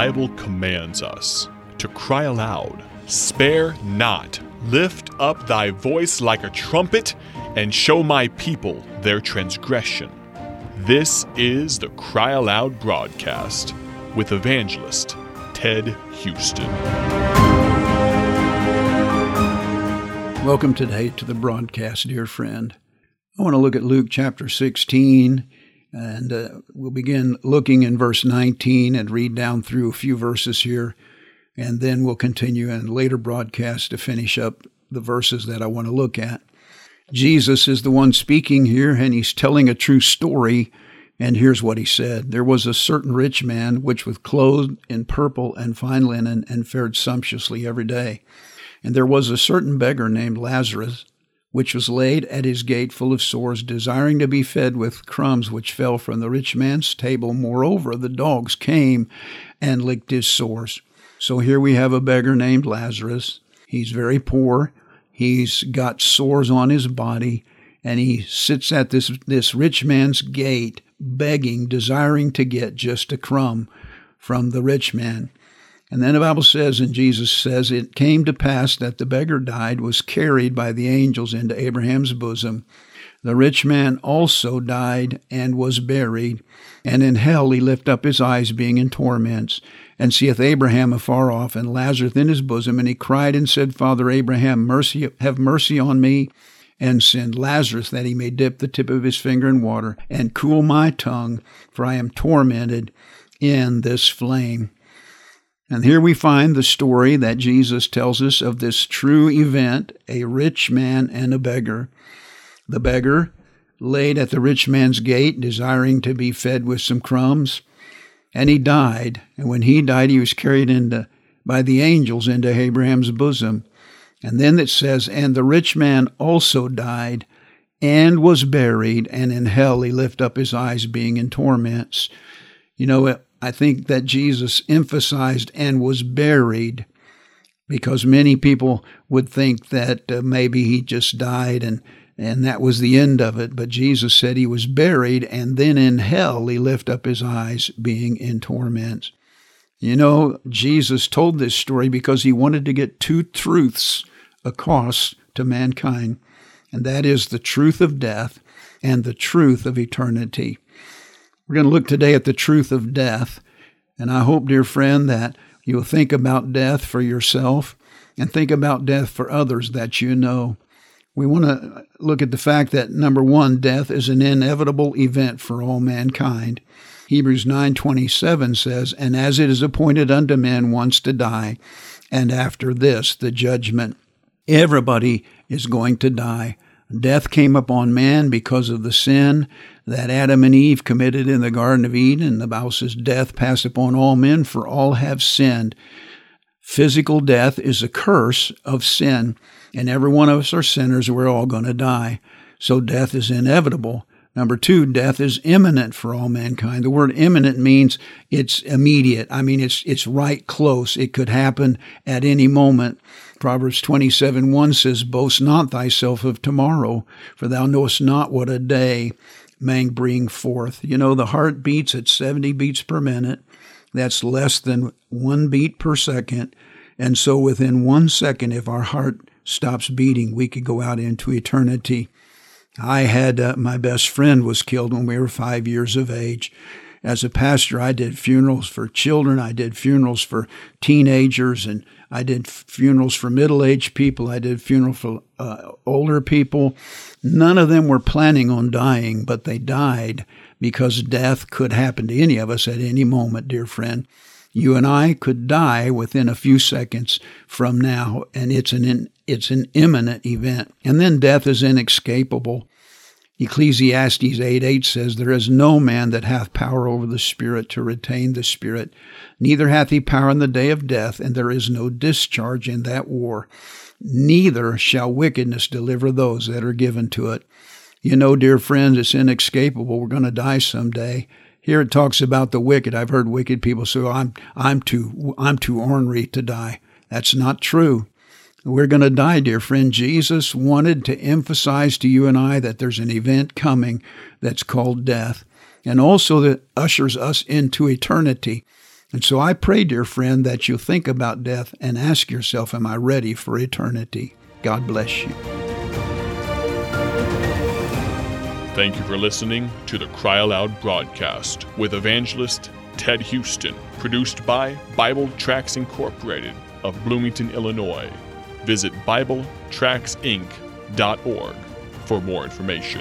Bible commands us to cry aloud, Spare not, lift up thy voice like a trumpet, and show my people their transgression. This is the Cry Aloud broadcast with evangelist Ted Houston. Welcome today to the broadcast, dear friend. I want to look at Luke chapter 16, and uh, we'll begin looking in verse 19 and read down through a few verses here, and then we'll continue in later broadcasts to finish up the verses that I want to look at. Jesus is the one speaking here, and he's telling a true story. And here's what he said There was a certain rich man which was clothed in purple and fine linen and fared sumptuously every day. And there was a certain beggar named Lazarus, which was laid at his gate full of sores, desiring to be fed with crumbs which fell from the rich man's table. Moreover, the dogs came and licked his sores. So here we have a beggar named Lazarus. He's very poor. He's got sores on his body, and he sits at this, this rich man's gate, begging, desiring to get just a crumb from the rich man. And then the Bible says, and Jesus says, it came to pass that the beggar died, was carried by the angels into Abraham's bosom. The rich man also died and was buried, and in hell he lift up his eyes, being in torments, and seeth Abraham afar off, and Lazarus in his bosom. And he cried and said, Father Abraham, mercy, have mercy on me, and send Lazarus that he may dip the tip of his finger in water, and cool my tongue, for I am tormented in this flame. And here we find the story that Jesus tells us of this true event a rich man and a beggar. The beggar laid at the rich man's gate, desiring to be fed with some crumbs, and he died. And when he died, he was carried into, by the angels into Abraham's bosom. And then it says, And the rich man also died and was buried, and in hell he lift up his eyes, being in torments. You know, I think that Jesus emphasized and was buried because many people would think that uh, maybe he just died and and that was the end of it. But Jesus said he was buried, and then in hell he lift up his eyes, being in torments. You know, Jesus told this story because he wanted to get two truths across to mankind, and that is the truth of death and the truth of eternity. We're going to look today at the truth of death. And I hope, dear friend, that you'll think about death for yourself and think about death for others that you know. We want to look at the fact that number 1 death is an inevitable event for all mankind. Hebrews 9:27 says, "And as it is appointed unto men once to die, and after this the judgment." Everybody is going to die. Death came upon man because of the sin that Adam and Eve committed in the Garden of Eden. The Bible Death passed upon all men, for all have sinned. Physical death is a curse of sin, and every one of us are sinners. We're all going to die. So death is inevitable. Number two, death is imminent for all mankind. The word imminent means it's immediate. I mean, it's, it's right close. It could happen at any moment. Proverbs 27 1 says, Boast not thyself of tomorrow, for thou knowest not what a day may bring forth. You know, the heart beats at 70 beats per minute. That's less than one beat per second. And so within one second, if our heart stops beating, we could go out into eternity. I had uh, my best friend was killed when we were five years of age. As a pastor, I did funerals for children, I did funerals for teenagers, and I did funerals for middle aged people, I did funerals for uh, older people. None of them were planning on dying, but they died because death could happen to any of us at any moment, dear friend. You and I could die within a few seconds from now, and it's an it's an imminent event. And then death is inescapable. Ecclesiastes 8 8 says, There is no man that hath power over the Spirit to retain the Spirit, neither hath he power in the day of death, and there is no discharge in that war. Neither shall wickedness deliver those that are given to it. You know, dear friends, it's inescapable. We're going to die someday. Here it talks about the wicked. I've heard wicked people say, oh, I'm, I'm, too, I'm too ornery to die. That's not true. We're going to die, dear friend. Jesus wanted to emphasize to you and I that there's an event coming that's called death, and also that ushers us into eternity. And so I pray, dear friend, that you'll think about death and ask yourself, Am I ready for eternity? God bless you. Thank you for listening to the Cry Aloud broadcast with evangelist Ted Houston, produced by Bible Tracts Incorporated of Bloomington, Illinois. Visit BibleTractsInc.org for more information.